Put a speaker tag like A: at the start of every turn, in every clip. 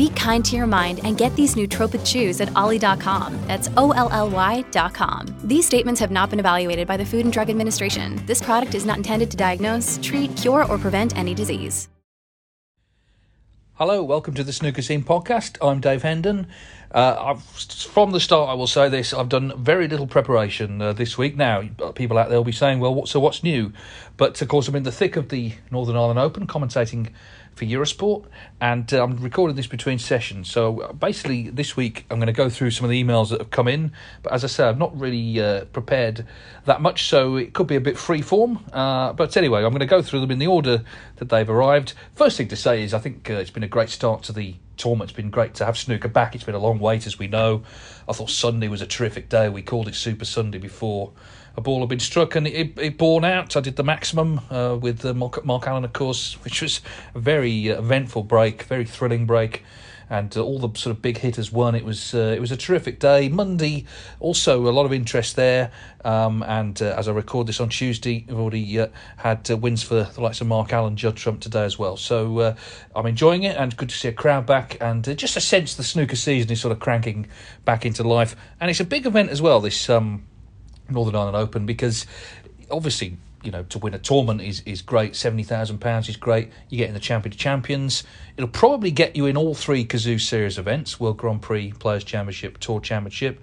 A: Be kind to your mind and get these nootropic chews at ollie.com. That's O L L Y.com. These statements have not been evaluated by the Food and Drug Administration. This product is not intended to diagnose, treat, cure, or prevent any disease.
B: Hello, welcome to the Snooker Scene podcast. I'm Dave Hendon. Uh, from the start, I will say this: I've done very little preparation uh, this week. Now, people out there will be saying, "Well, what, so what's new?" But of course, I'm in the thick of the Northern Ireland Open, commentating for Eurosport, and uh, I'm recording this between sessions. So uh, basically, this week I'm going to go through some of the emails that have come in. But as I said, I've not really uh, prepared that much, so it could be a bit free form. Uh, but anyway, I'm going to go through them in the order that they've arrived. First thing to say is I think uh, it's been a great start to the tournament. It's been great to have snooker back. It's been a long wait, as we know. I thought Sunday was a terrific day. We called it Super Sunday before a ball had been struck and it, it borne out. I did the maximum uh, with uh, Mark, Mark, Allen, of course, which was a very uh, eventful break, very thrilling break. And uh, all the sort of big hitters won. It was uh, it was a terrific day. Monday, also a lot of interest there. Um, and as I record this on Tuesday, I've already had wins for the likes of Mark Allen, Judd Trump today as well. So I'm enjoying it, and good to see a crowd back, and just a sense the snooker season is sort of cranking back into life. And it's a big event as well. This um, Northern Ireland Open because obviously you know to win a tournament is is great. Seventy thousand pounds is great. You get in the Champion Champions. It'll probably get you in all three Cazoo Series events: World Grand Prix, Players Championship, Tour Championship.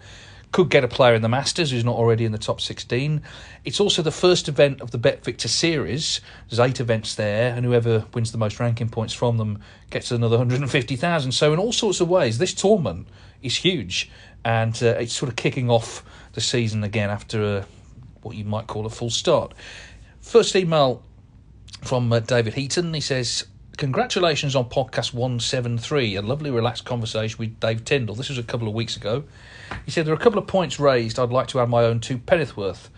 B: Could get a player in the Masters who's not already in the top 16. It's also the first event of the BetVictor Series. There's eight events there, and whoever wins the most ranking points from them gets another 150,000. So, in all sorts of ways, this tournament is huge, and uh, it's sort of kicking off the season again after a, what you might call a full start. First email from uh, David Heaton. He says, Congratulations on podcast 173, a lovely relaxed conversation with Dave Tyndall. This was a couple of weeks ago. He said, There are a couple of points raised I'd like to add my own to Pennethworth.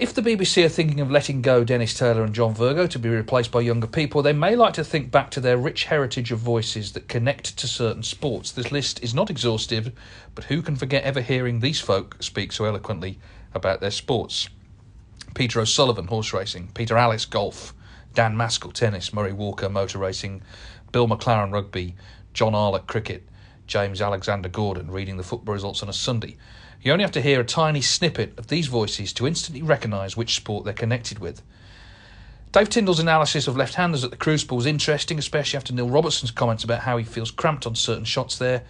B: If the BBC are thinking of letting go Dennis Taylor and John Virgo to be replaced by younger people, they may like to think back to their rich heritage of voices that connect to certain sports. This list is not exhaustive, but who can forget ever hearing these folk speak so eloquently about their sports? Peter O'Sullevan, horse racing, Peter Alliss, golf, Dan Maskell, tennis, Murray Walker, motor racing, Bill McLaren, rugby, John Arlott, cricket, James Alexander Gordon, reading the football results on a Sunday. You only have to hear a tiny snippet of these voices to instantly recognise which sport they're connected with. Dave Tyndall's analysis of left handers at the Crucible was interesting, especially after Neil Robertson's comments about how he feels cramped on certain shots there.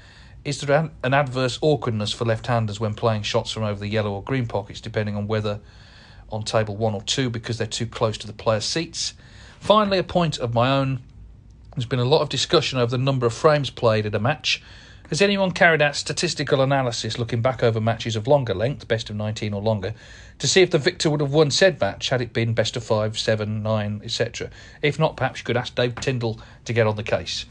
B: Is there an adverse awkwardness for left handers when playing shots from over the yellow or green pockets, depending on whether on table one or two because they're too close to the player's seats? Finally, a point of my own. There's been a lot of discussion over the number of frames played in a match has anyone carried out statistical analysis looking back over matches of longer length, best of 19 or longer, to see if the victor would have won said match had it been best of 5, 7, 9, etc.? If not, perhaps you could ask Dave Tyndall to get on the case.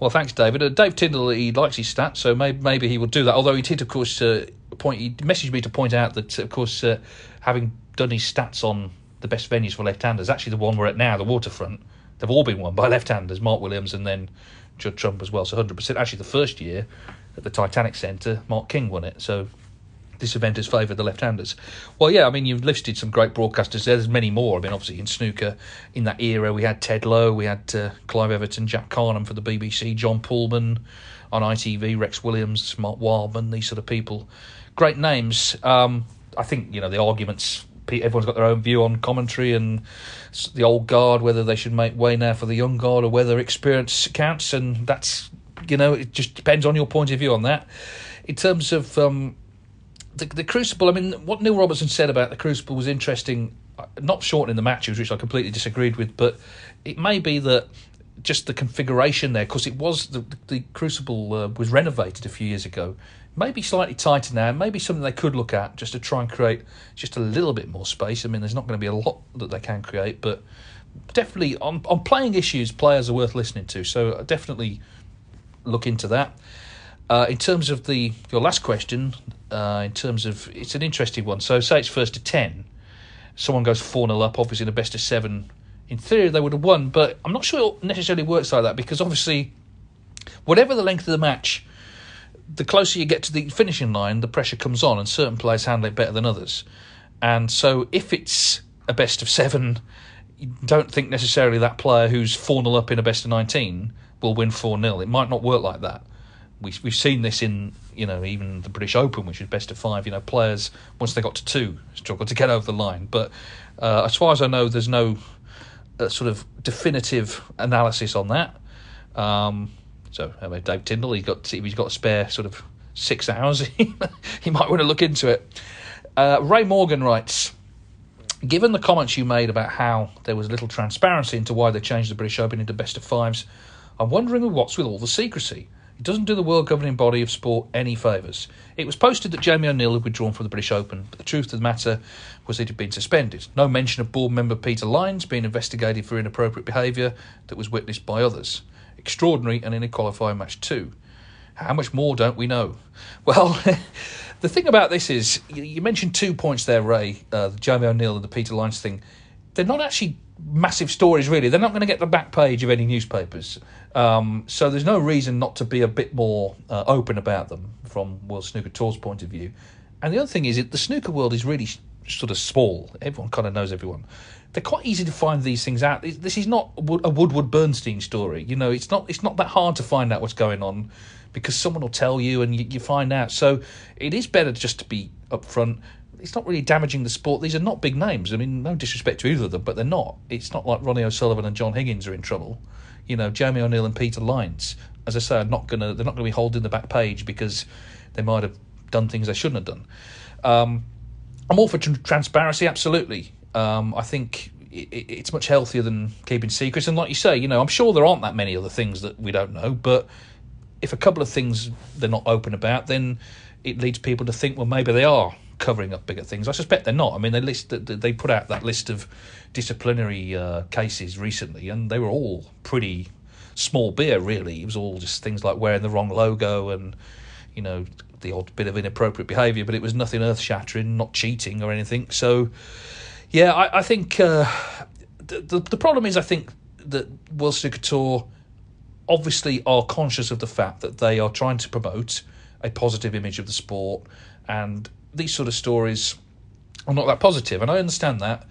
B: Well, thanks, David. Uh, Dave Tyndall, he likes his stats, so maybe, maybe he will do that. Although he did, of course, uh, point. He messaged me to point out that, of course, uh, having done his stats on the best venues for left-handers, actually the one we're at now, the Waterfront, they've all been won by left-handers. Mark Williams and then Judd Trump as well. So 100%. Actually, the first year at the Titanic Centre, Mark King won it. So this event has favoured the left-handers. Well, yeah, I mean, you've listed some great broadcasters. There's many more. I mean, obviously in snooker, in that era, we had Ted Lowe, we had uh, Clive Everton, Jack Karnehm for the BBC, John Pulman on ITV, Rex Williams, Mark Wildman, these sort of people. Great names. Um, I think you know the arguments. Everyone's got their own view on commentary and the old guard, whether they should make way now for the young guard or whether experience counts, and that's you know it just depends on your point of view on that. In terms of um, the, the Crucible, I mean, what Neil Robertson said about the Crucible was interesting. Not shortening the matches, which I completely disagreed with, but it may be that just the configuration there, because it was the, the Crucible uh, was renovated a few years ago. Maybe slightly tighter now. Maybe something they could look at just to try and create just a little bit more space. I mean, there's not going to be a lot that they can create, but definitely on on playing issues, players are worth listening to. So definitely look into that. Uh, in terms of the your last question, uh, in terms of it's an interesting one. So say it's first to ten, someone goes four 0 up. Obviously, in a best of seven, in theory they would have won, but I'm not sure it necessarily works like that because obviously, whatever the length of the match, the closer you get to the finishing line, the pressure comes on, and certain players handle it better than others. And so, if it's a best of seven, you don't think necessarily that player who's 4 0 up in a best of 19 will win 4 0. It might not work like that we, we've seen this in you know even the British Open, which is best of five. You know, players once they got to two struggled to get over the line. But uh, as far as I know, there's no uh, sort of definitive analysis on that. Um, so Dave Tyndall, he's got he's got a spare sort of six hours, he might want to look into it. Uh, Ray Morgan writes. Given the comments you made about how there was little transparency into why they changed the British Open into best of fives, I'm wondering what's with all the secrecy. It doesn't do the world governing body of sport any favours. It was posted that Jamie O'Neill had withdrawn from the British Open, but the truth of the matter was that he'd been suspended. No mention of board member Peter Lines being investigated for inappropriate behaviour that was witnessed by others. Extraordinary and in a qualifying match too. How much more don't we know? Well, the thing about this is, you mentioned two points there, Ray, uh, the Jamie O'Neill and the Peter Lines thing. They're not actually massive stories, really. They're not going to get the back page of any newspapers. Um, so there's no reason not to be a bit more uh, open about them from World Snooker Tour's point of view. And the other thing is, the snooker world is really sort of small. Everyone kind of knows everyone. They're quite easy to find these things out. This is not a Woodward Bernstein story. You know, it's not it's not that hard to find out what's going on because someone will tell you and you, you find out. So it is better just to be upfront it's not really damaging the sport. These are not big names. I mean, no disrespect to either of them, but they're not. It's not like Ronnie O'Sullivan and John Higgins are in trouble. You know, Jamie O'Neill and Peter Lines, as I say, are not gonna they're not gonna be holding the back page because they might have done things they shouldn't have done. Um, I'm all for tr- transparency, absolutely. Um, I think it, it's much healthier than keeping secrets. And like you say, you know, I'm sure there aren't that many other things that we don't know, but if a couple of things they're not open about, then it leads people to think, well, maybe they are covering up bigger things. I suspect they're not. I mean, they list they put out that list of disciplinary uh, cases recently, and they were all pretty small beer. Really, it was all just things like wearing the wrong logo and you know the odd bit of inappropriate behaviour, but it was nothing earth shattering, not cheating or anything. So, yeah, I, I think uh, the, the, the problem is I think that Snooker Tour obviously are conscious of the fact that they are trying to promote a positive image of the sport and these sort of stories are not that positive, and I understand that.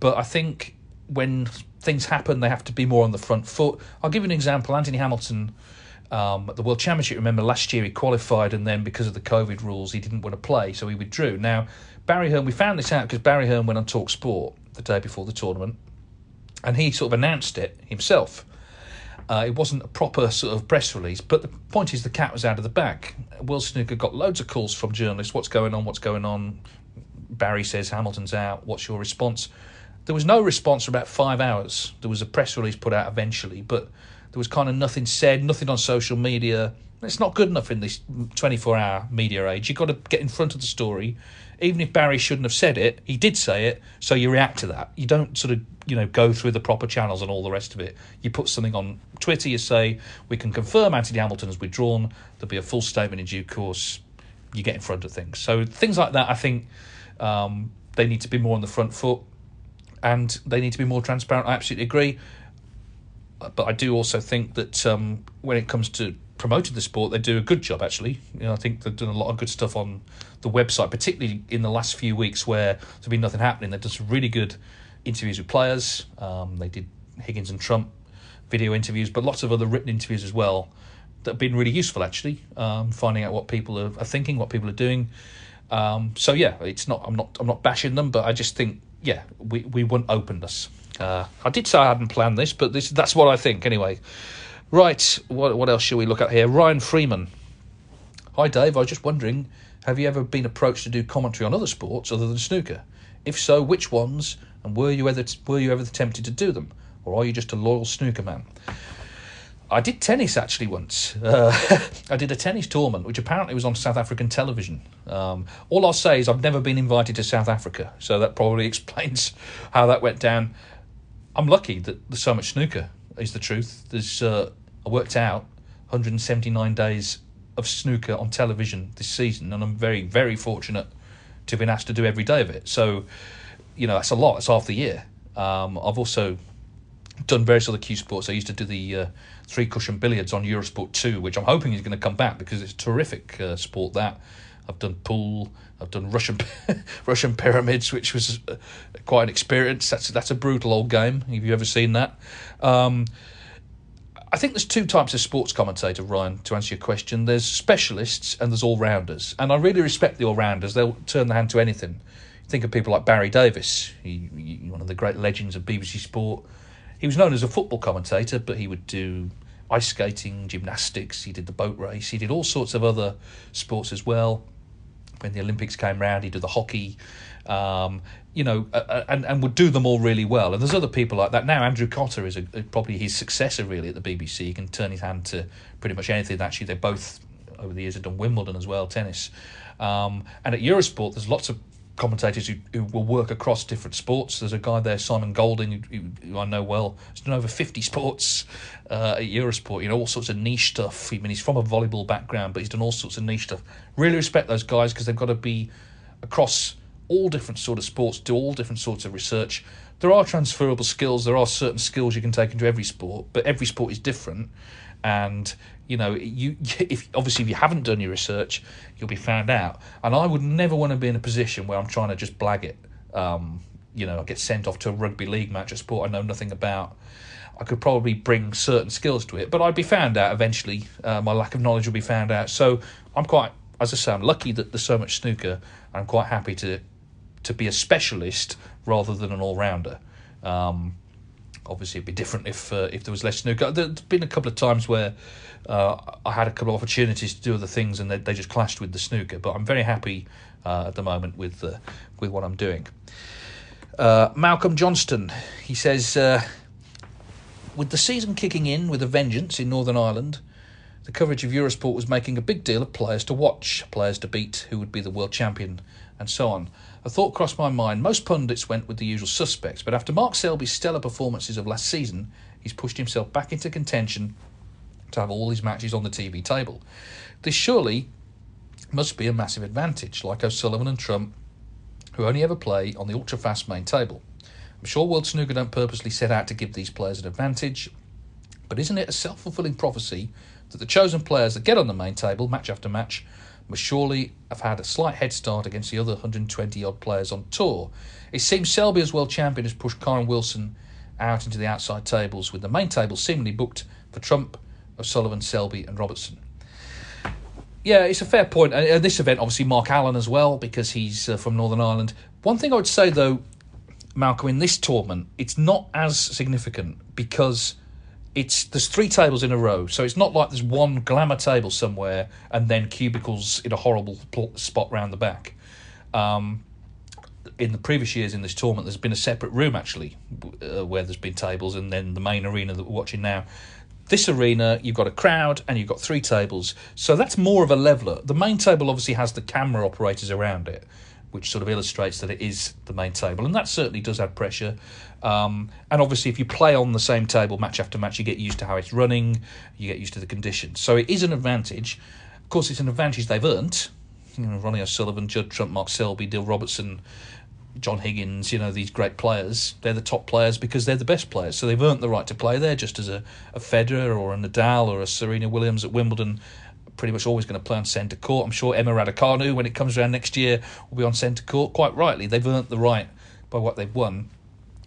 B: But I think when things happen, they have to be more on the front foot. I'll give you an example. Anthony Hamilton um, the World Championship. Remember last year he qualified, and then because of the COVID rules, he didn't want to play, so he withdrew. Now Barry Hearn, we found this out because Barry Hearn went on Talk Sport the day before the tournament, and he sort of announced it himself. Uh, it wasn't a proper sort of press release, but the point is the cat was out of the bag. World Snooker got loads of calls from journalists. What's going on? What's going on? Barry says Hamilton's out. What's your response? There was no response for about five hours. There was a press release put out eventually, but there was kind of nothing said, nothing on social media. It's not good enough in this 24 hour media age. You've got to get in front of the story. Even if Barry shouldn't have said it, he did say it, so you react to that. You don't sort of you know go through the proper channels and all the rest of it. You put something on Twitter, you say we can confirm Anthony Hamilton has withdrawn. There'll be a full statement in due course. You get in front of things. So things like that, I think um, they need to be more on the front foot, and they need to be more transparent. I absolutely agree. But I do also think that um, when it comes to promoting the sport, they do a good job actually. You know, I think they've done a lot of good stuff on the website, particularly in the last few weeks where there's been nothing happening. They've done some really good interviews with players. Um, they did Higgins and Trump video interviews, but lots of other written interviews as well that have been really useful actually. Um, finding out what people are, are, thinking, what people are doing. Um, so yeah, it's not. I'm not. I'm not bashing them, but I just think yeah, we we wouldn't open this. Uh, I did say I hadn't planned this, but this that's what I think anyway. Right, what what else should we look at here? Ryan Freeman. Hi Dave, I was just wondering, have you ever been approached to do commentary on other sports other than snooker? If so, which ones? And were you ever were you ever tempted to do them, or are you just a loyal snooker man? I did tennis actually once. Uh, I did a tennis tournament, which apparently was on South African television. Um, all I'll say is I've never been invited to South Africa, so that probably explains how that went down. I'm lucky that there's so much snooker. Is the truth? There's uh, I worked out 179 days of snooker on television this season, and I'm very very fortunate to have been asked to do every day of it. So, you know, that's a lot. That's half the year. Um, I've also done various other cue sports. I used to do the uh, three cushion billiards on Eurosport 2, which I'm hoping is going to come back because it's a terrific uh, sport that. I've done pool, I've done Russian Russian pyramids, which was uh, quite an experience. That's that's a brutal old game. Have you ever seen that? Um, I think there's two types of sports commentator, Ryan. To answer your question, there's specialists and there's all rounders, and I really respect the all rounders. They'll turn their hand to anything. Think of people like Barry Davies, he, he, one of the great legends of BBC Sport he was known as a football commentator, but he would do ice skating, gymnastics. He did the boat race. He did all sorts of other sports as well. When the Olympics came round, he did the hockey. Um, you know, uh, and and would do them all really well. And there's other people like that now. Andrew Cotter is a, probably his successor really at the BBC. He can turn his hand to pretty much anything. Actually, they both over the years have done Wimbledon as well, tennis. Um, and at Eurosport, there's lots of commentators who, who will work across different sports. There's a guy there, Simon Golding, who, who I know well. He's done over 50 sports uh, at Eurosport, you know, all sorts of niche stuff. I mean, he's from a volleyball background, but he's done all sorts of niche stuff. Really respect those guys because they've got to be across all different sort of sports, do all different sorts of research. There are transferable skills. There are certain skills you can take into every sport, but every sport is different. And you know, you if obviously if you haven't done your research, you'll be found out. And I would never want to be in a position where I'm trying to just blag it. Um, you know, I get sent off to a rugby league match, a sport I know nothing about. I could probably bring certain skills to it, but I'd be found out eventually. Uh, my lack of knowledge will be found out. So I'm quite, as I say, I'm lucky that there's so much snooker. I'm quite happy to to be a specialist rather than an all rounder. Um, obviously, it'd be different if uh, if there was less snooker. There's been a couple of times where uh, I had a couple of opportunities to do other things, and they, they just clashed with the snooker. But I'm very happy uh, at the moment with uh, with what I'm doing. Uh, Malcolm Johnston, he says, uh, with the season kicking in with a vengeance in Northern Ireland, the coverage of Eurosport was making a big deal of players to watch, players to beat, who would be the world champion, and so on. A thought crossed my mind. Most pundits went with the usual suspects, but after Mark Selby's stellar performances of last season, he's pushed himself back into contention to have all his matches on the TV table. This surely must be a massive advantage, like O'Sullivan and Trump, who only ever play on the ultra fast main table. I'm sure World Snooker don't purposely set out to give these players an advantage, but isn't it a self fulfilling prophecy that the chosen players that get on the main table match after match must surely have had a slight head start against the other 120 odd players on tour? It seems Selby as world champion has pushed Kyren Wilson out into the outside tables, with the main table seemingly booked for Trump, O'Sullivan, Selby, and Robertson. Yeah, it's a fair point. And this event, obviously, Mark Allen as well, because he's uh, from Northern Ireland. One thing I would say, though, Malcolm, in this tournament, it's not as significant because it's there's three tables in a row, so it's not like there's one glamour table somewhere and then cubicles in a horrible spot round the back. Um, in the previous years in this tournament, there's been a separate room actually uh, where there's been tables, and then the main arena that we're watching now this arena, you've got a crowd and you've got three tables. So that's more of a leveler. The main table obviously has the camera operators around it, which sort of illustrates that it is the main table. And that certainly does add pressure. Um, and obviously, if you play on the same table match after match, you get used to how it's running, you get used to the conditions. So it is an advantage. Of course, it's an advantage they've earned. You know, Ronnie O'Sullivan, Judd Trump, Mark Selby, Dill Robertson, John Higgins, you know, these great players, they're the top players because they're the best players. So they've earned the right to play there, just as a, a Federer or a Nadal or a Serena Williams at Wimbledon pretty much always going to play on centre court. I'm sure Emma Raducanu, when it comes around next year, will be on centre court. Quite rightly, they've earned the right by what they've won.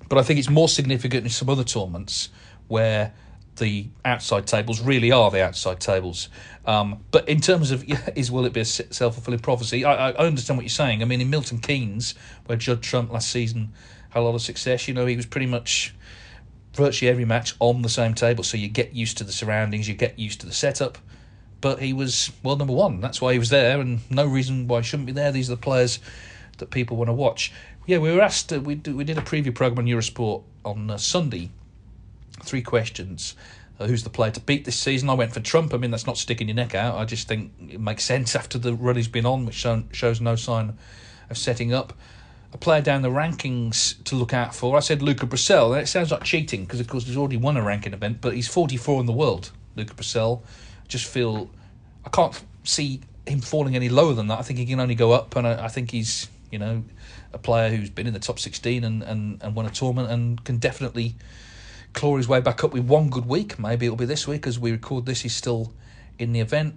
B: But I think it's more significant in some other tournaments where the outside tables really are the outside tables. Um, but in terms of is will it be a self fulfilling prophecy? I, I, understand what you're saying. I mean, in Milton Keynes, where Judd Trump last season had a lot of success, you know, he was pretty much virtually every match on the same table. So you get used to the surroundings, you get used to the setup but he was world number one. That's why he was there, and no reason why he shouldn't be there. These are the players that people want to watch. Yeah, we were asked. Uh, we we did a preview program on Eurosport on uh, Sunday. Three questions. Uh, who's the player to beat this season? I went for Trump. I mean, that's not sticking your neck out. I just think it makes sense after the run he's been on, which show, shows no sign of setting up. A player down the rankings to look out for. I said Luca. And it sounds like cheating because, of course, he's already won a ranking event, but he's 44 in the world. Luca Brecel just feel I can't see him falling any lower than that. I think he can only go up, and I, I think he's you know a player who's been in the top 16 and, and, and won a tournament and can definitely claw his way back up with one good week. Maybe it'll be this week as we record this. He's still in the event.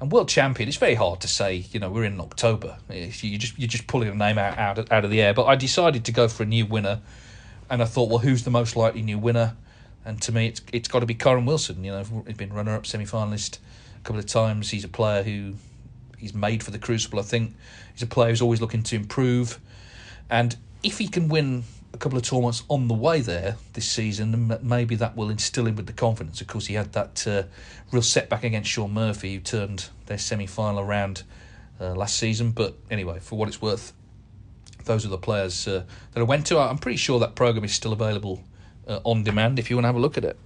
B: And world champion, it's very hard to say. You know, we're in October. You just you're just pulling a name out out of, out of the air. But I decided to go for a new winner, and I thought, well, who's the most likely new winner? And to me, it's it's got to be Kyren Wilson. You know, he's been runner up, semi finalist a couple of times. He's a player who he's made for the Crucible. I think he's a player who's always looking to improve, and if he can win a couple of tournaments on the way there this season, maybe that will instill him with the confidence. Of course, he had that uh, real setback against Shaun Murphy, who turned their semi final around uh, last season. But anyway, for what it's worth, those are the players uh, that I went to. I'm pretty sure that program is still available uh, on demand if you want to have a look at it.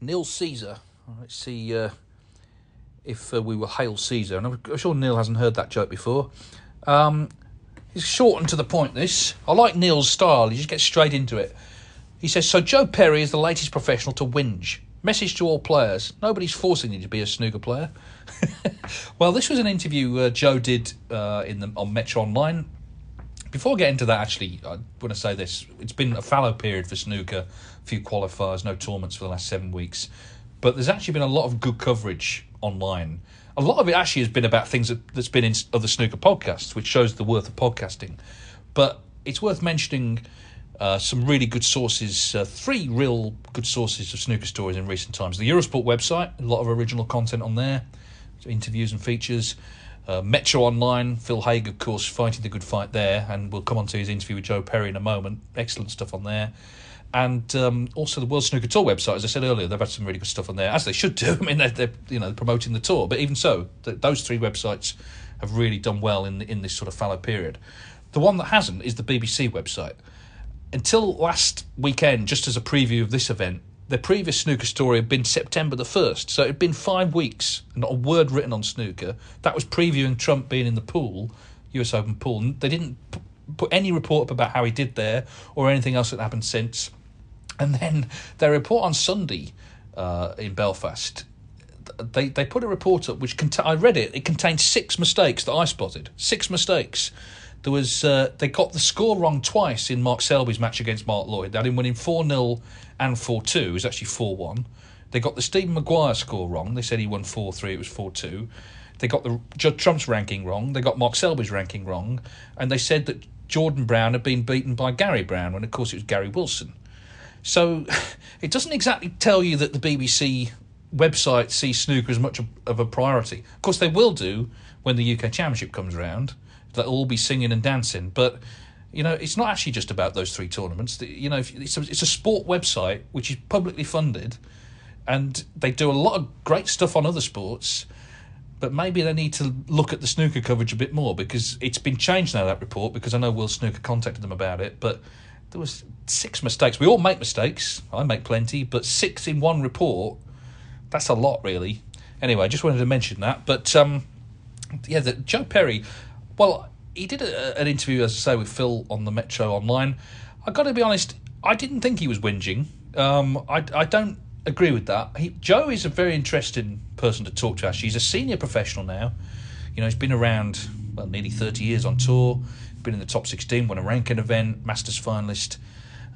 B: Neil Caesar. Let's see uh, if uh, we will hail Caesar. And I'm sure Neil hasn't heard that joke before. Um, it's short and to the point, this. I like Neil's style. He just gets straight into it. He says, So Joe Perry is the latest professional to whinge. Message to all players nobody's forcing you to be a snooker player. well, this was an interview uh, Joe did uh, in the, on Metro Online before I get into that, actually, I want to say this. It's been a fallow period for snooker, a few qualifiers, no tournaments for the last seven weeks. But there's actually been a lot of good coverage online. A lot of it actually has been about things that, that's been in other snooker podcasts, which shows the worth of podcasting. But it's worth mentioning uh, some really good sources, uh, three real good sources of snooker stories in recent times. The Eurosport website, a lot of original content on there, interviews and features. Uh, Metro Online, Phil Haigh, of course, fighting the good fight there, and we'll come on to his interview with Joe Perry in a moment. Excellent stuff on there. And um, also the World Snooker Tour website, as I said earlier, they've had some really good stuff on there, as they should do. I mean, they're, they're you know promoting the tour, but even so, those three websites have really done well in in this sort of fallow period. The one that hasn't is the BBC website. Until last weekend, just as a preview of this event, the previous snooker story had been September the 1st. So it had been five weeks, not a word written on snooker. That was previewing Trump being in the pool, US Open pool. They didn't put any report up about how he did there or anything else that happened since. And then their report on Sunday uh, in Belfast, they, they put a report up which cont- I read it. It contained six mistakes that I spotted. Six mistakes. There was uh, they got the score wrong twice in Mark Selby's match against Mark Lloyd. They had him winning four 0 and 4 2. It was actually 4 1. They got the Stephen Maguire score wrong. They said he won 4 3. It was 4 2. They got the Judd Trump's ranking wrong. They got Mark Selby's ranking wrong. And they said that Jordan Brown had been beaten by Gary Brown when, of course, it was Gary Wilson. So it doesn't exactly tell you that the BBC website sees snooker as much of a priority. Of course, they will do when the UK Championship comes around. They'll all be singing and dancing. But you know, it's not actually just about those three tournaments. You know, it's a, it's a sport website which is publicly funded, and they do a lot of great stuff on other sports. But maybe they need to look at the snooker coverage a bit more because it's been changed now that report. Because I know World Snooker contacted them about it, but there was six mistakes. We all make mistakes. I make plenty, but six in one report—that's a lot, really. Anyway, I just wanted to mention that. But um, yeah, the, Joe Perry. Well, he did a, an interview, as I say, with Phil on the Metro Online. I've got to be honest, I didn't think he was whinging. Um, I, I don't agree with that. He, Joe is a very interesting person to talk to. Actually, he's a senior professional now. You know, he's been around well nearly thirty years on tour. been in the top 16, won a ranking event, Masters finalist,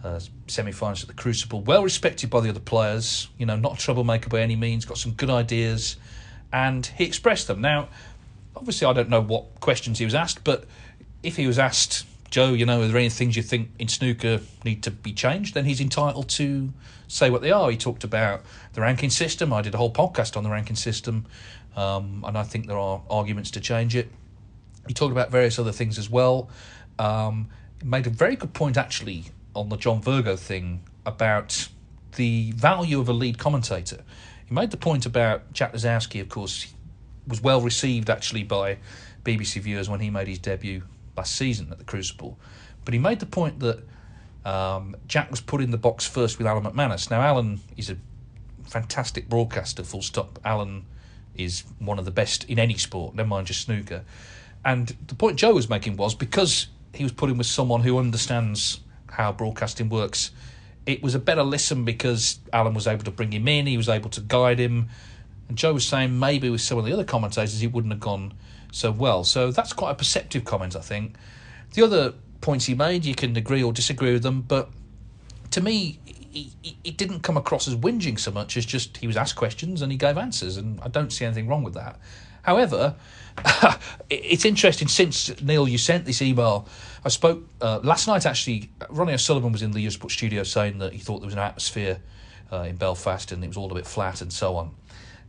B: uh, semi-finalist at the Crucible. Well respected by the other players. You know, not a troublemaker by any means. Got some good ideas, and he expressed them. Now, obviously, I don't know what questions he was asked, but if he was asked, Joe, you know, are there any things you think in snooker need to be changed? Then he's entitled to say what they are. He talked about the ranking system. I did a whole podcast on the ranking system, um, and I think there are arguments to change it. He talked about various other things as well. Um, made a very good point actually on the John Virgo thing about the value of a lead commentator. He made the point about Jack Lisowski, of course, was well received actually by BBC viewers when he made his debut last season at the Crucible. But he made the point that um, Jack was put in the box first with Alan McManus. Now, Alan is a fantastic broadcaster, full stop. Alan is one of the best in any sport, never mind just snooker. And the point Joe was making was because he was put in with someone who understands how broadcasting works, it was a better listen because Alan was able to bring him in, he was able to guide him. And Joe was saying maybe with some of the other commentators it wouldn't have gone so well. So that's quite a perceptive comment, I think. The other points he made, you can agree or disagree with them, but to me, it didn't come across as whinging so much as just he was asked questions and he gave answers, and I don't see anything wrong with that. However, it's interesting since Neil you sent this email. I spoke uh, last night actually. Ronnie O'Sullivan was in the Eurosport studio saying that he thought there was an atmosphere uh, in Belfast and it was all a bit flat and so on.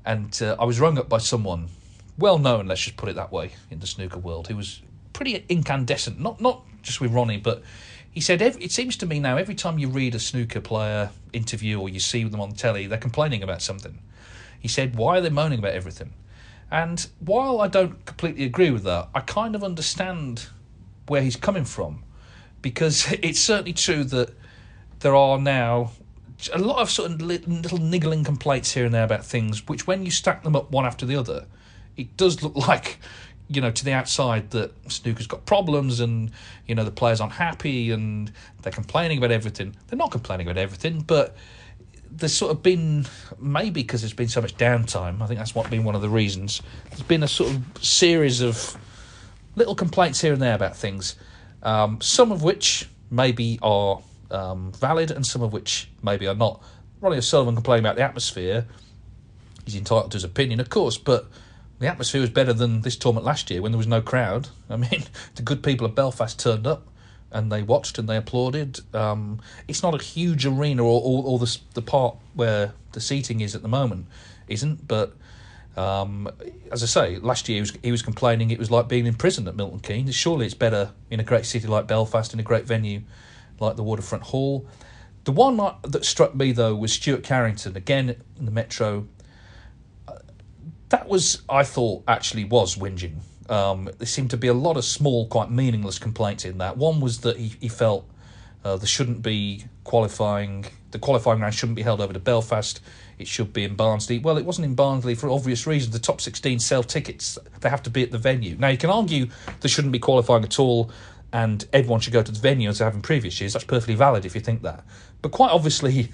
B: And uh, I was rung up by someone well known, let's just put it that way, in the snooker world, who was pretty incandescent. Not not just with Ronnie, but he said it seems to me now every time you read a snooker player interview or you see them on telly, they're complaining about something. He said, why are they moaning about everything? And while I don't completely agree with that, I kind of understand where he's coming from because it's certainly true that there are now a lot of sort of little niggling complaints here and there about things which when you stack them up one after the other it does look like you know to the outside that snooker's got problems and you know the players aren't happy and they're complaining about everything they're not complaining about everything but there's sort of been maybe because there's been so much downtime. I think that's what been one of the reasons. There's been a sort of series of little complaints here and there about things, um, some of which maybe are um, valid and some of which maybe are not. Ronnie O'Sullivan complaining about the atmosphere. He's entitled to his opinion, of course, but the atmosphere was better than this tournament last year when there was no crowd. I mean, the good people of Belfast turned up and they watched and they applauded. Um, it's not a huge arena, or, or, or, the the part where the seating is at the moment isn't. But um, as I say, last year he was, he was complaining it was like being in prison at Milton Keynes. Surely it's better in a great city like Belfast, in a great venue like the Waterfront Hall. The one that struck me though was Stuart Carrington again in the Metro. Uh, that was, I thought, actually was whinging. Um, there seemed to be a lot of small, quite meaningless complaints in that. One was that he, he felt uh, there shouldn't be qualifying, the qualifying round shouldn't be held over to Belfast. It should be in Barnsley. Well, it wasn't in Barnsley for obvious reasons. The top 16 sell tickets, they have to be at the venue. Now, you can argue there shouldn't be qualifying at all and everyone should go to the venue as they have in previous years. That's perfectly valid if you think that. But quite obviously,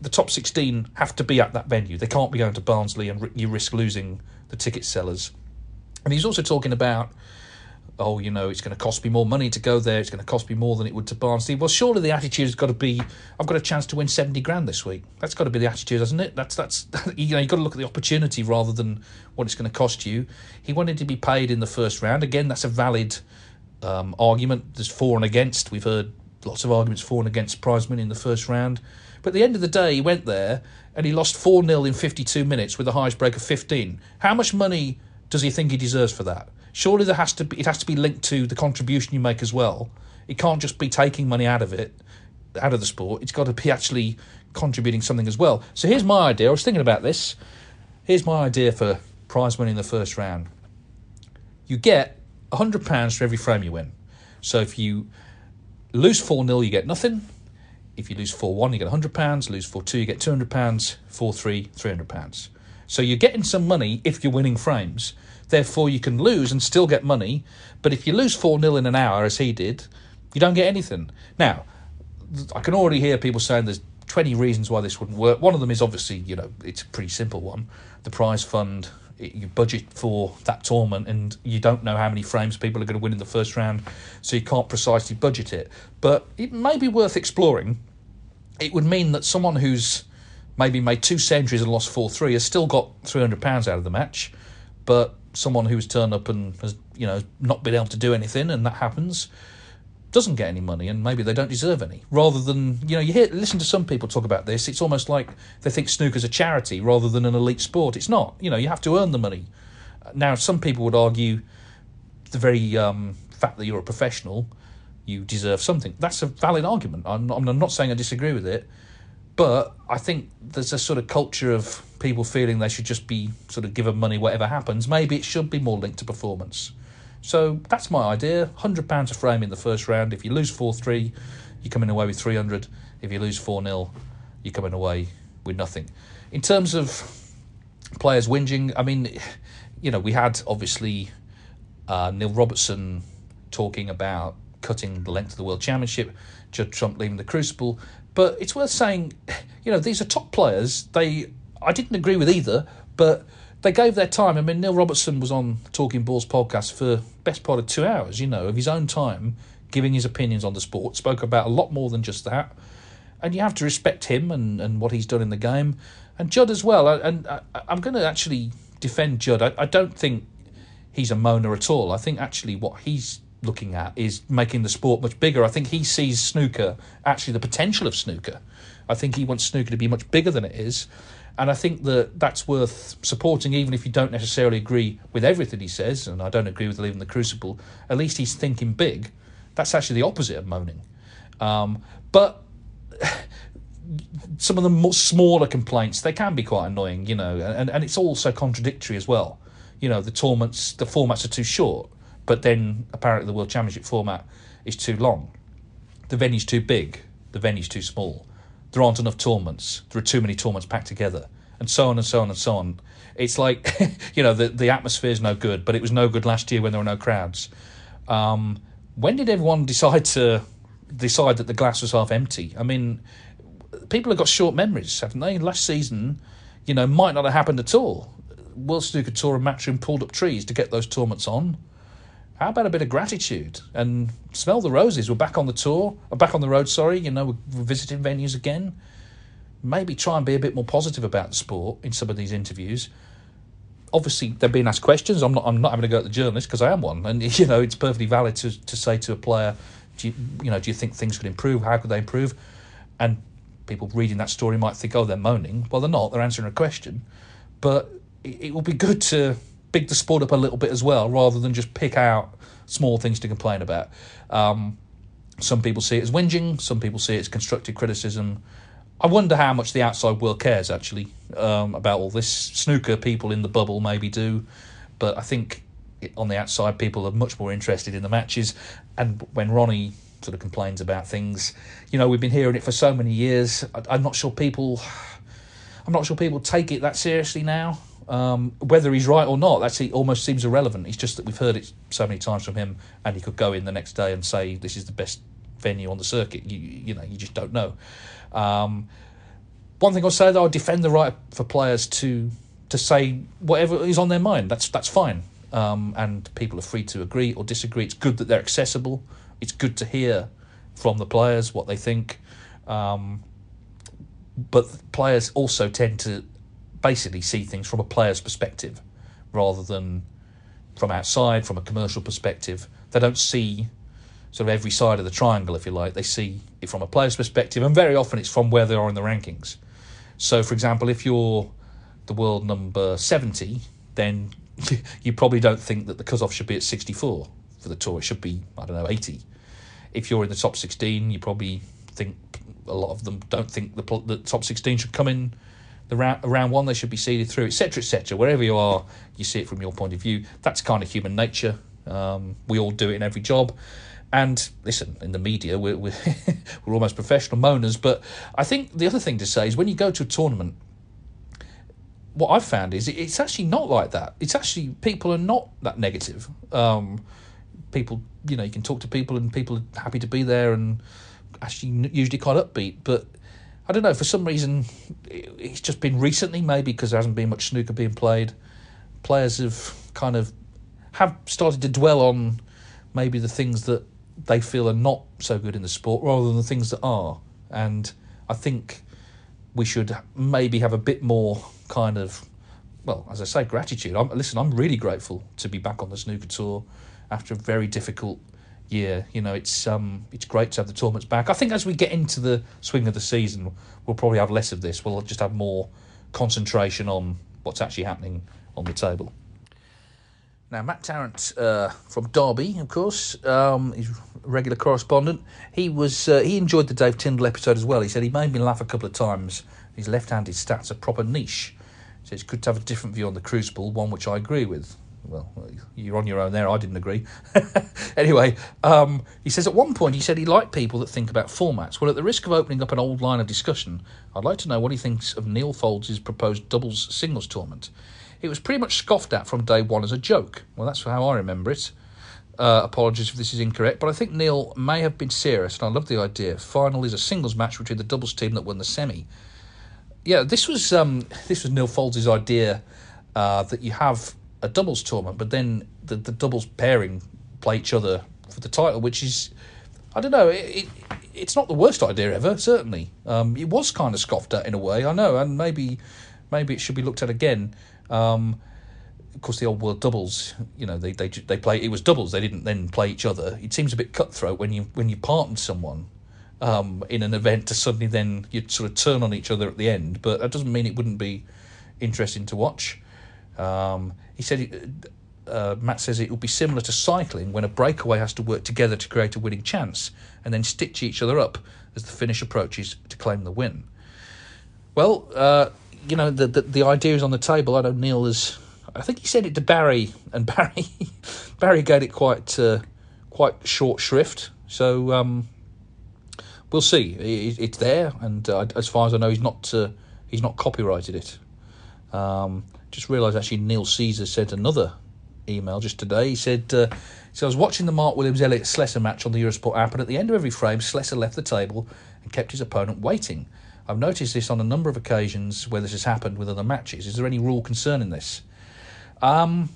B: the top 16 have to be at that venue. They can't be going to Barnsley and you risk losing the ticket sellers. And he's also talking about, oh, you know, it's going to cost me more money to go there. It's going to cost me more than it would to Barnsley. Well, surely the attitude has got to be, I've got a chance to win seventy grand this week. That's got to be the attitude, hasn't it? That's that's you know, you've got to look at the opportunity rather than what it's going to cost you. He wanted to be paid in the first round. Again, that's a valid um, argument. There's for and against. We've heard lots of arguments for and against prize money in the first round. But at the end of the day, he went there and he lost 4 0 in 52 minutes with a highest break of 15. How much money does he think he deserves for that? Surely there has to be, it has to be linked to the contribution you make as well. It can't just be taking money out of it, out of the sport. It's got to be actually contributing something as well. So here's my idea. I was thinking about this. Here's my idea for prize money in the first round. You get £100 for every frame you win. So if you lose 4 0, you get nothing. If you lose 4 1, you get £100. Lose 4 2, you get £200. 4 3, £300. So you're getting some money if you're winning frames. Therefore, you can lose and still get money. But if you lose 4 0 in an hour, as he did, you don't get anything. Now, I can already hear people saying there's 20 reasons why this wouldn't work. One of them is obviously, you know, it's a pretty simple one. The prize fund you budget for that tournament and you don't know how many frames people are going to win in the first round, so you can't precisely budget it. But it may be worth exploring. It would mean that someone who's maybe made two centuries and lost 4 3 has still got £300 out of the match, but someone who's turned up and has you know not been able to do anything, and that happens, doesn't get any money, and maybe they don't deserve any. Rather than you know, you hear listen to some people talk about this. It's almost like they think snooker's a charity rather than an elite sport. It's not. You know, you have to earn the money. Now, some people would argue the very um, fact that you're a professional, you deserve something. That's a valid argument. I'm I'm not saying I disagree with it, but I think there's a sort of culture of people feeling they should just be sort of given money whatever happens. Maybe it should be more linked to performance. So that's my idea. Hundred pounds a frame in the first round. If you lose four three, you're coming away with three hundred. If you lose four 0 you're coming away with nothing. In terms of players whinging, I mean, you know, we had obviously uh, Neil Robertson talking about cutting the length of the World Championship, Judd Trump leaving the Crucible. But it's worth saying, you know, these are top players. They, I didn't agree with either, but they gave their time. I mean, Neil Robertson was on Talking Balls podcast for best part of two hours, you know, of his own time, giving his opinions on the sport. Spoke about a lot more than just that, and you have to respect him and, and what he's done in the game, and Judd as well. And I, am going to actually defend Judd. I, I don't think he's a moaner at all. I think actually what he's looking at is making the sport much bigger. I think he sees snooker actually the potential of snooker. I think he wants snooker to be much bigger than it is. And I think that that's worth supporting, even if you don't necessarily agree with everything he says. And I don't agree with leaving the crucible. At least he's thinking big. That's actually the opposite of moaning. Um, but some of the smaller complaints they can be quite annoying, you know, and and it's also contradictory as well. You know, the tournaments, the formats are too short, but then apparently the World Championship format is too long. The venue's too big. The venue's too small there aren't enough tournaments, there are too many tournaments packed together, and so on and so on and so on. It's like, you know, the, the atmosphere is no good, but it was no good last year when there were no crowds. Um, when did everyone decide to decide that the glass was half empty? I mean, people have got short memories, haven't they? Last season, you know, might not have happened at all. World Snooker Tour and Matchroom pulled up trees to get those tournaments on. How about a bit of gratitude and smell the roses? We're back on the tour, uh, back on the road. Sorry, you know, we're visiting venues again. Maybe try and be a bit more positive about the sport in some of these interviews. Obviously, they're being asked questions. I'm not. I'm not having to go at the journalist because I am one, and you know, it's perfectly valid to to say to a player, do you, you know, do you think things could improve? How could they improve? And people reading that story might think, oh, they're moaning. Well, they're not. They're answering a question. But it, it will be good to big the sport up a little bit as well, rather than just pick out small things to complain about. Um, some people see it as whinging, some people see it as constructive criticism. I wonder how much the outside world cares actually um, about all this. Snooker people in the bubble maybe do, but I think on the outside people are much more interested in the matches. And when Ronnie sort of complains about things, you know, we've been hearing it for so many years. I, am not sure people, I'm not sure people take it that seriously now. Um, whether he's right or not, that's almost seems irrelevant. It's just that we've heard it so many times from him, and he could go in the next day and say this is the best venue on the circuit. You you know you just don't know. Um, one thing I'll say though, I defend the right for players to to say whatever is on their mind. That's that's fine, um, and people are free to agree or disagree. It's good that they're accessible. It's good to hear from the players what they think. Um, but players also tend to basically see things from a player's perspective rather than from outside, from a commercial perspective. They don't see sort of every side of the triangle, if you like. They see it from a player's perspective, and very often it's from where they are in the rankings. So, for example, if you're the world number 70, then you probably don't think that the cut-off should be at 64 for the tour. It should be, I don't know, 80. If you're in the top 16, you probably think a lot of them don't think the, the top 16 should come in the round, round one they should be seeded through, etc., etc. Wherever you are, you see it from your point of view. That's kind of human nature. Um, we all do it in every job. And listen, in the media, we're, we're, we're almost professional moaners. But I think the other thing to say is when you go to a tournament, what I've found is it's actually not like that. It's actually people are not that negative. Um, people, you know, you can talk to people and people are happy to be there and actually usually quite upbeat. But I don't know, for some reason, it's just been recently, maybe because there hasn't been much snooker being played. players have kind of have started to dwell on maybe the things that they feel are not so good in the sport rather than the things that are. And I think we should maybe have a bit more kind of, well, as I say, gratitude. I'm, listen, I'm really grateful to be back on the snooker tour after a very difficult year. You know, it's um, it's great to have the tournaments back. I think as we get into the swing of the season, we'll probably have less of this. We'll just have more concentration on what's actually happening on the table. Now, Matt Tarrant uh, from Derby, of course, um, he's regular correspondent. He was uh, he enjoyed the Dave Tyndall episode as well. He said he made me laugh a couple of times. His left-handed stats are proper niche. He says it's good to have a different view on the Crucible, one which I agree with. Well, you're on your own there. I didn't agree. anyway, um, he says at one point he said he liked people that think about formats. Well, at the risk of opening up an old line of discussion, I'd like to know what he thinks of Neil Foulds' proposed doubles singles tournament. It was pretty much scoffed at from day one as a joke. Well, that's how I remember it. Uh, apologies if this is incorrect, but I think Neil may have been serious, and I love the idea. Final is a singles match between the doubles team that won the semi. Yeah, this was um, this was Neil Foulds' idea uh, that you have a doubles tournament, but then the, the doubles pairing play each other for the title, which is I don't know. It, it, it's not the worst idea ever. Certainly, um, it was kind of scoffed at in a way. I know, and maybe maybe it should be looked at again. Um, of course, the old world doubles, you know, they they they play. It was doubles. They didn't then play each other. It seems a bit cutthroat when you when you partner someone um, in an event to suddenly then you sort of turn on each other at the end. But that doesn't mean it wouldn't be interesting to watch. Um, he said. Uh, Matt says it will be similar to cycling when a breakaway has to work together to create a winning chance and then stitch each other up as the finish approaches to claim the win. Well, uh, you know, the, the, the idea is on the table. I know Neil is. I think he said it to Barry, and Barry Barry gave it quite uh, quite short shrift. So um, we'll see. It, it's there, and uh, as far as I know, he's not uh, he's not copyrighted it. Um, just realised actually Neil Caesar sent another email just today. He said, uh, "So I was watching the Mark Williams Elliot Slesser match on the Eurosport app, and at the end of every frame, Slesser left the table and kept his opponent waiting." I've noticed this on a number of occasions where this has happened with other matches. Is there any rule concerning this? Um,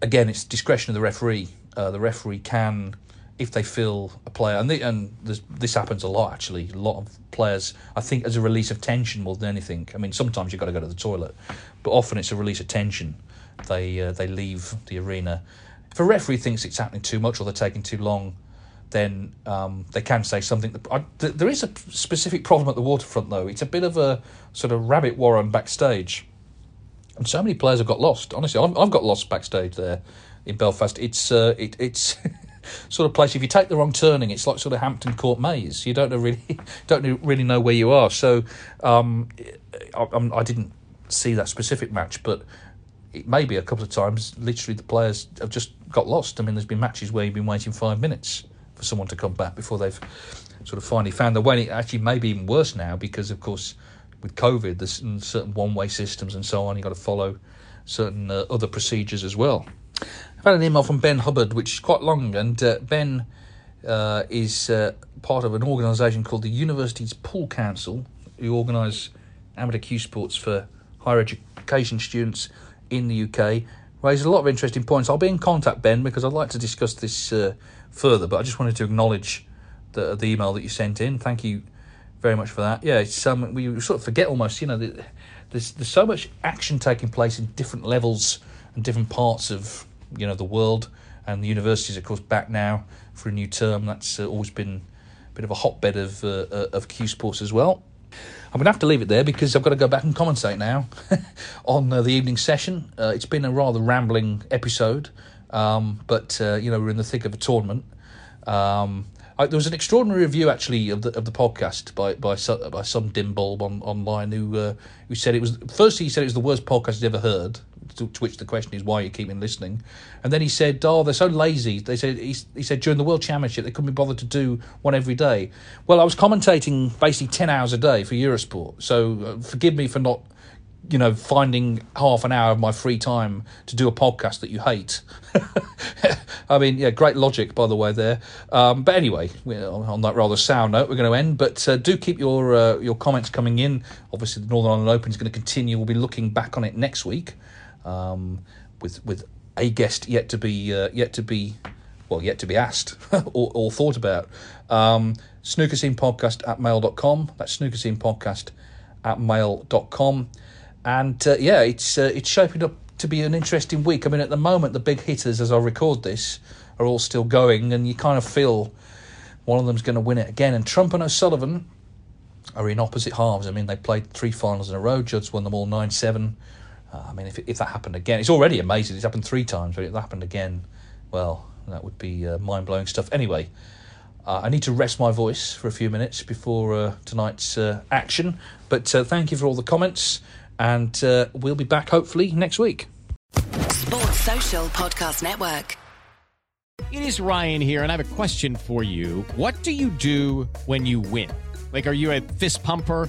B: again, it's discretion of the referee. Uh, the referee can, if they feel a player, and, the, and this happens a lot actually. A lot of players, I think, as a release of tension more than anything. I mean, sometimes you've got to go to the toilet, but often it's a release of tension. They uh, they leave the arena. If a referee thinks it's happening too much or they're taking too long, then um, they can say something. There is a specific problem at the waterfront, though. It's a bit of a sort of rabbit warren backstage, and so many players have got lost. Honestly, I've, I've got lost backstage there in Belfast. It's uh, it, it's sort of place. If you take the wrong turning, it's like sort of Hampton Court maze. You don't know really don't really know where you are. So um, I, I didn't see that specific match, but it may be a couple of times. Literally, the players have just got lost. I mean, there's been matches where you've been waiting five minutes for someone to come back before they've sort of finally found their way. It actually may be even worse now because, of course, with COVID, there's certain one-way systems and so on. You've got to follow certain uh, other procedures as well. I've had an email from Ben Hubbard, which is quite long, and uh, Ben uh, is uh, part of an organisation called the Universities Pool Council, who organise amateur cue sports for higher education students in the UK. Raises a lot of interesting points. I'll be in contact, Ben, because I'd like to discuss this uh, further. But I just wanted to acknowledge the, the email that you sent in. Thank you very much for that. Yeah, it's um, we sort of forget almost. You know, there's there's so much action taking place in different levels and different parts of you know the world. And the universities, of course, back now for a new term. That's uh, always been a bit of a hotbed of uh, uh of cue sports as well. I'm going to have to leave it there because I've got to go back and commentate now on uh, the evening session. Uh, it's been a rather rambling episode, um, but uh, you know we're in the thick of a tournament. Um, I, there was an extraordinary review actually of the of the podcast by by by some dim bulb on online who who said it was first he said it was the worst podcast he'd ever heard. To, to, which the question is why are you keeping listening, and then he said, "Oh, they're so lazy." They said he, he said during the World Championship they couldn't be bothered to do one every day. Well, I was commentating basically ten hours a day for Eurosport, so uh, forgive me for not you know, finding half an hour of my free time to do a podcast that you hate. I mean, yeah, great logic, by the way, there. Um, but anyway, on that rather sour note, we're going to end. But uh, do keep your uh, your comments coming in. Obviously, the Northern Ireland Open is going to continue. We'll be looking back on it next week. Um, with with a guest yet to be uh, yet to be well yet to be asked or, or thought about. Um, snooker scene podcast at mail.com. That's snooker scene podcast at mail.com. And uh, yeah, it's uh, it's shaping up to be an interesting week. I mean, at the moment, the big hitters, as I record this, are all still going, and you kind of feel one of them's going to win it again. And Trump and O'Sullivan are in opposite halves. I mean, they played three finals in a row. Judd's won them all 9 7. Uh, I mean, if, if that happened again, it's already amazing. It's happened three times, but if that happened again, well, that would be uh, mind blowing stuff. Anyway, uh, I need to rest my voice for a few minutes before uh, tonight's uh, action. But uh, thank you for all the comments, and we'll be back hopefully next week.
C: Sports Social Podcast Network.
D: It is Ryan here, and I have a question for you. What do you do when you win? Like, are you a fist pumper?